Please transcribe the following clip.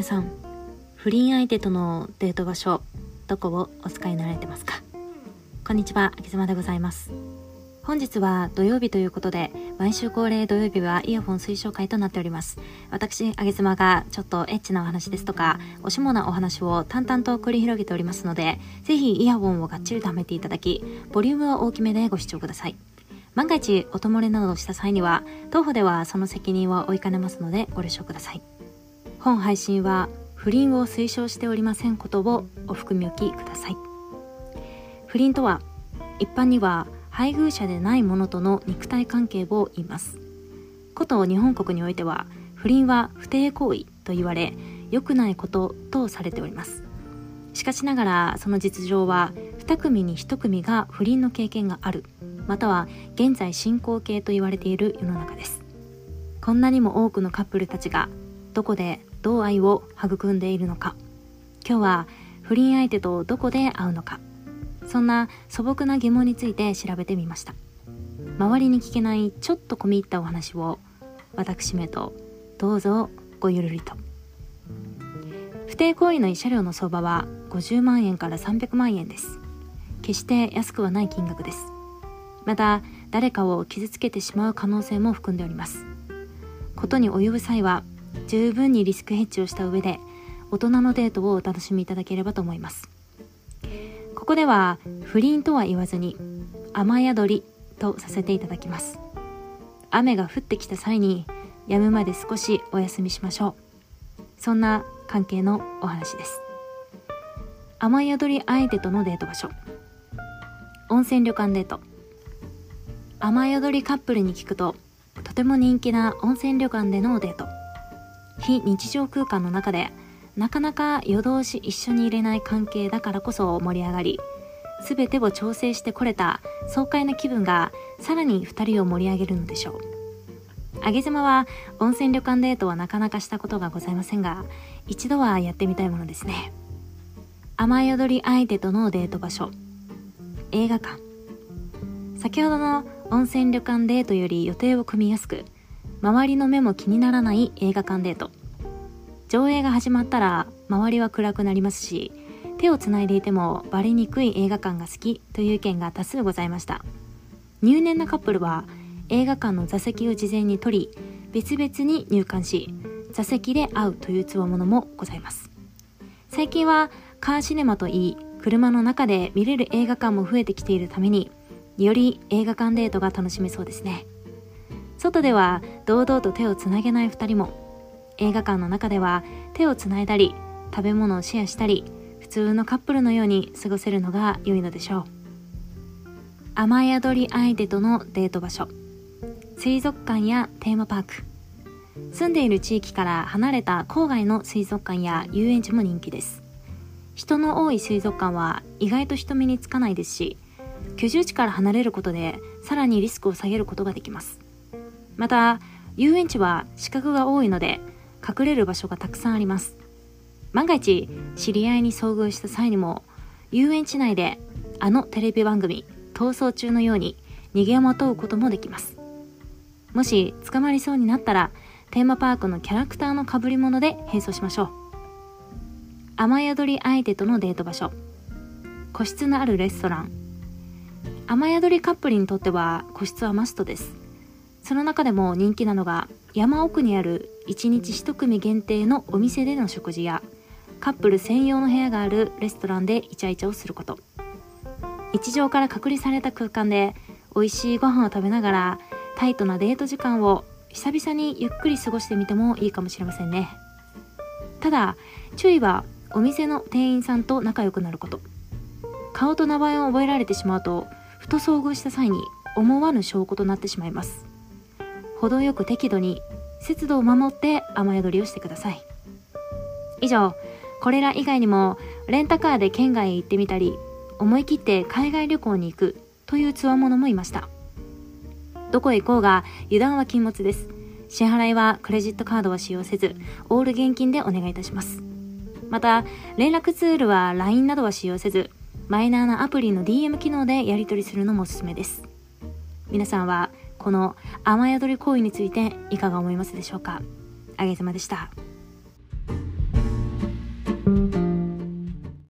皆さん不倫相手とのデート場所どこをお使いになられてますか？こんにちはあきずまでございます。本日は土曜日ということで毎週恒例土曜日はイヤホン推奨会となっております。私あげずまがちょっとエッチなお話ですとかおしもなお話を淡々と繰り広げておりますのでぜひイヤホンをがっちりとはめていただきボリュームは大きめでご視聴ください。万が一おともれなどした際には当方ではその責任は負いかねますのでご了承ください。本配信は不倫を推奨しておりませんことをお含みおきください。不倫とは一般には配偶者でない者との肉体関係を言います。こと日本国においては不倫は不貞行為と言われ良くないこととされております。しかしながらその実情は2組に1組が不倫の経験がある。または現在進行形と言われている世の中です。こんなにも多くのカップルたちがどこでどう愛を育んでいるのか。今日は不倫相手とどこで会うのか。そんな素朴な疑問について調べてみました。周りに聞けないちょっと込み入ったお話を私めとどうぞごゆるりと。不貞行為の慰謝料の相場は50万円から300万円です。決して安くはない金額です。また誰かを傷つけてしまう可能性も含んでおります。ことに及ぶ際は十分にリスクヘッジをした上で大人のデートをお楽しみいただければと思います。ここでは不倫とは言わずに雨宿りとさせていただきます。雨が降ってきた際に止むまで少しお休みしましょう。そんな関係のお話です。雨宿り相手とのデート場所。温泉旅館デート。雨宿りカップルに聞くととても人気な温泉旅館でのデート。非日常空間の中でなかなか夜通し一緒にいれない関係だからこそ盛り上がり全てを調整してこれた爽快な気分がさらに2人を盛り上げるのでしょう。あげ妻は温泉旅館デートはなかなかしたことがございませんが一度はやってみたいものですね。雨宿り相手とのデート場所。映画館。先ほどの温泉旅館デートより予定を組みやすく周りの目も気にならない映画館デート。上映が始まったら周りは暗くなりますし手をつないでいてもバレにくい映画館が好きという意見が多数ございました。入念なカップルは映画館の座席を事前に取り別々に入館し座席で会うという強者もございます。最近はカーシネマといい車の中で見れる映画館も増えてきているためにより映画館デートが楽しめそうですね。外では堂々と手をつなげない2人も映画館の中では手をつないだり食べ物をシェアしたり普通のカップルのように過ごせるのが良いのでしょう。雨宿り相手とのデート場所水族館やテーマパーク。住んでいる地域から離れた郊外の水族館や遊園地も人気です。人の多い水族館は意外と人目につかないですし居住地から離れることでさらにリスクを下げることができます。また遊園地は資格が多いので隠れる場所がたくさんあります。万が一知り合いに遭遇した際にも遊園地内であのテレビ番組「逃走中」のように逃げまとうこともできます。もし捕まりそうになったらテーマパークのキャラクターの被り物で変装しましょう。雨宿り相手とのデート場所。個室のあるレストラン。雨宿りカップルにとっては個室はマストです。その中でも人気なのが山奥にある1日1組限定のお店での食事やカップル専用の部屋があるレストランでイチャイチャをすること。日常から隔離された空間で美味しいご飯を食べながらタイトなデート時間を久々にゆっくり過ごしてみてもいいかもしれませんね。ただ注意はお店の店員さんと仲良くなること。顔と名前を覚えられてしまうとふと遭遇した際に思わぬ証拠となってしまいます。程よく適度に節度を守って雨宿りをしてください。以上これら以外にもレンタカーで県外へ行ってみたり思い切って海外旅行に行くという強者もいました。どこへ行こうが油断は禁物です。支払いはクレジットカードは使用せずオール現金でお願いいたします。また連絡ツールは LINE などは使用せずマイナーなアプリの DM 機能でやり取りするのもおすすめです。皆さんはこの雨宿り行為についていかが思いますでしょうか。あげ様でした。